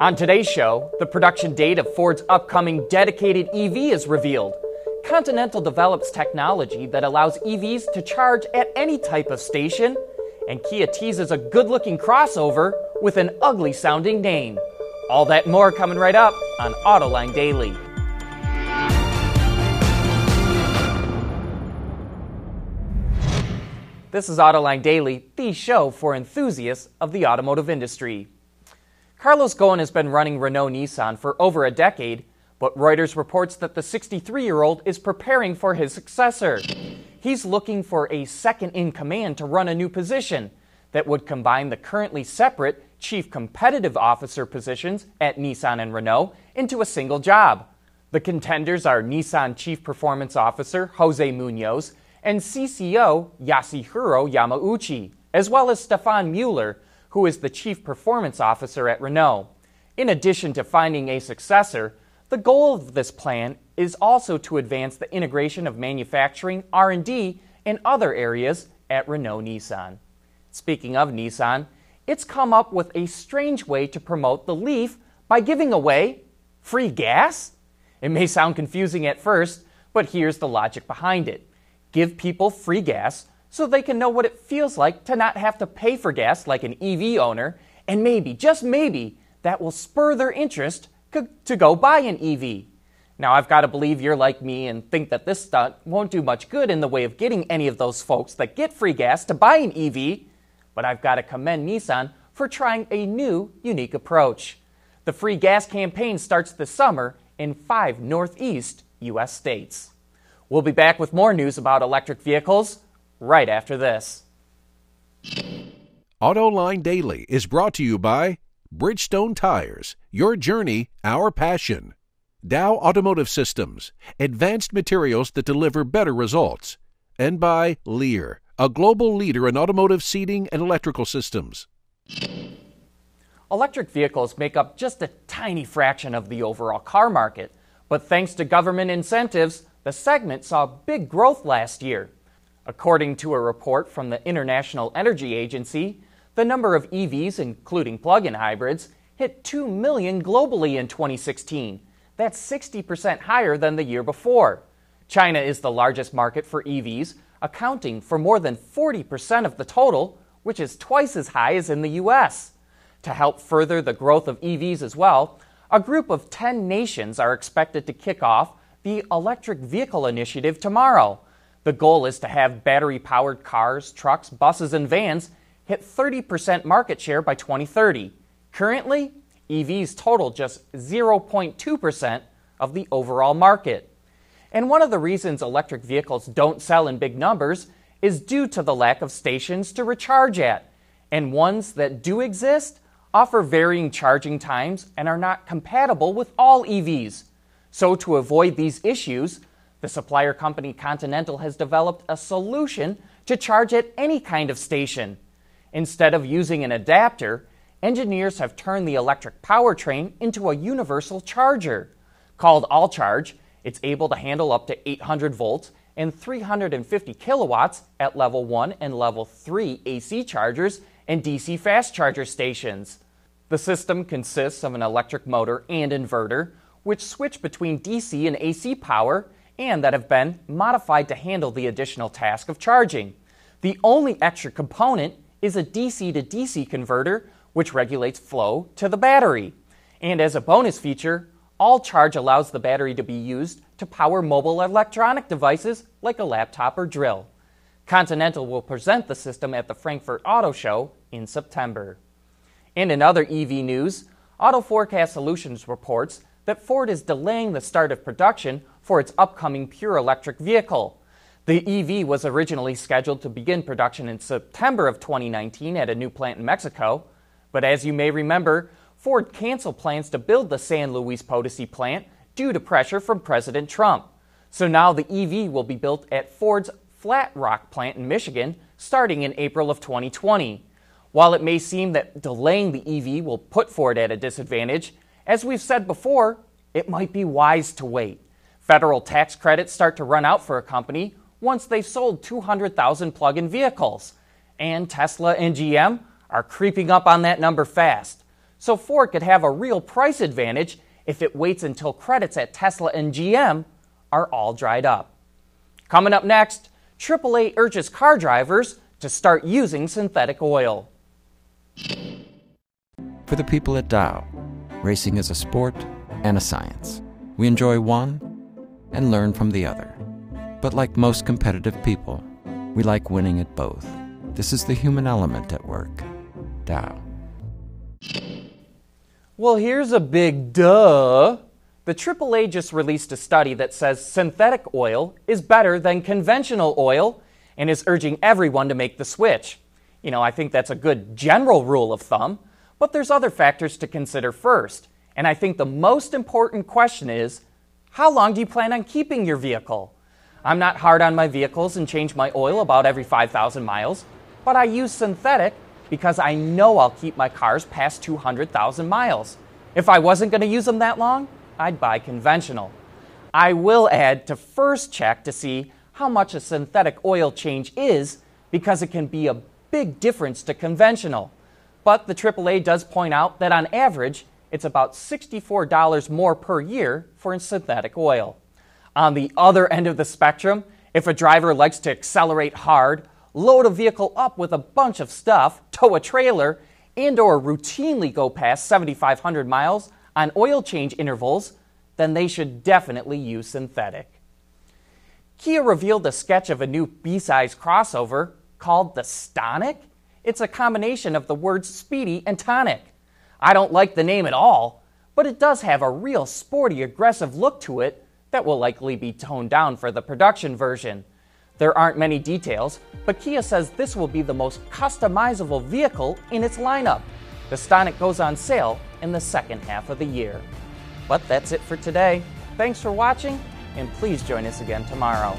On today's show, the production date of Ford's upcoming dedicated EV is revealed. Continental develops technology that allows EVs to charge at any type of station, and Kia teases a good looking crossover with an ugly sounding name. All that more coming right up on Autoline Daily. This is Autoline Daily, the show for enthusiasts of the automotive industry. Carlos Ghosn has been running Renault Nissan for over a decade, but Reuters reports that the 63 year old is preparing for his successor. He's looking for a second in command to run a new position that would combine the currently separate chief competitive officer positions at Nissan and Renault into a single job. The contenders are Nissan Chief Performance Officer Jose Munoz and CCO Yasuhiro Yamauchi, as well as Stefan Mueller, who is the Chief Performance Officer at Renault. In addition to finding a successor, the goal of this plan is also to advance the integration of manufacturing, R&D, and other areas at Renault Nissan. Speaking of Nissan, it's come up with a strange way to promote the Leaf by giving away free gas. It may sound confusing at first, but here's the logic behind it give people free gas so they can know what it feels like to not have to pay for gas like an EV owner, and maybe, just maybe, that will spur their interest to go buy an EV. Now, I've got to believe you're like me and think that this stunt won't do much good in the way of getting any of those folks that get free gas to buy an EV, but I've got to commend Nissan for trying a new, unique approach. The free gas campaign starts this summer in five Northeast U.S. states. We'll be back with more news about electric vehicles right after this. AutoLine Daily is brought to you by Bridgestone Tires, your journey, our passion. Dow Automotive Systems, advanced materials that deliver better results. And by Lear, a global leader in automotive seating and electrical systems. Electric vehicles make up just a tiny fraction of the overall car market, but thanks to government incentives, the segment saw big growth last year. According to a report from the International Energy Agency, the number of EVs, including plug in hybrids, hit 2 million globally in 2016. That's 60% higher than the year before. China is the largest market for EVs, accounting for more than 40% of the total, which is twice as high as in the US. To help further the growth of EVs as well, a group of 10 nations are expected to kick off the Electric Vehicle Initiative tomorrow. The goal is to have battery powered cars, trucks, buses, and vans hit 30% market share by 2030. Currently, EVs total just 0.2% of the overall market. And one of the reasons electric vehicles don't sell in big numbers is due to the lack of stations to recharge at. And ones that do exist offer varying charging times and are not compatible with all EVs. So, to avoid these issues, the supplier company Continental has developed a solution to charge at any kind of station. Instead of using an adapter, engineers have turned the electric powertrain into a universal charger. Called AllCharge, it's able to handle up to 800 volts and 350 kilowatts at level 1 and level 3 AC chargers and DC fast charger stations. The system consists of an electric motor and inverter, which switch between DC and AC power and that have been modified to handle the additional task of charging. The only extra component is a DC to DC converter, which regulates flow to the battery. And as a bonus feature, AllCharge allows the battery to be used to power mobile electronic devices like a laptop or drill. Continental will present the system at the Frankfurt Auto Show in September. And in other EV news, Auto Forecast Solutions reports that Ford is delaying the start of production for its upcoming pure electric vehicle. The EV was originally scheduled to begin production in September of 2019 at a new plant in Mexico, but as you may remember, Ford canceled plans to build the San Luis Potosi plant due to pressure from President Trump. So now the EV will be built at Ford's Flat Rock plant in Michigan starting in April of 2020. While it may seem that delaying the EV will put Ford at a disadvantage, as we've said before, it might be wise to wait. Federal tax credits start to run out for a company once they've sold 200,000 plug in vehicles. And Tesla and GM are creeping up on that number fast. so Ford could have a real price advantage if it waits until credits at Tesla and GM are all dried up. Coming up next, AAA urges car drivers to start using synthetic oil. For the people at Dow, racing is a sport and a science. We enjoy one and learn from the other. But like most competitive people, we like winning at both. This is the human element at work. Dow. Well, here's a big duh. The AAA just released a study that says synthetic oil is better than conventional oil and is urging everyone to make the switch. You know, I think that's a good general rule of thumb, but there's other factors to consider first. And I think the most important question is how long do you plan on keeping your vehicle? I'm not hard on my vehicles and change my oil about every 5,000 miles, but I use synthetic because I know I'll keep my cars past 200,000 miles. If I wasn't going to use them that long, I'd buy conventional. I will add to first check to see how much a synthetic oil change is because it can be a big difference to conventional. But the AAA does point out that on average, it's about $64 more per year for synthetic oil. On the other end of the spectrum, if a driver likes to accelerate hard, load a vehicle up with a bunch of stuff, tow a trailer, and or routinely go past 7500 miles on oil change intervals, then they should definitely use synthetic. Kia revealed a sketch of a new B-size crossover called the Stonic. It's a combination of the words speedy and tonic. I don't like the name at all, but it does have a real sporty, aggressive look to it that will likely be toned down for the production version. There aren't many details, but Kia says this will be the most customizable vehicle in its lineup. The Stonic goes on sale in the second half of the year. But that's it for today. Thanks for watching, and please join us again tomorrow.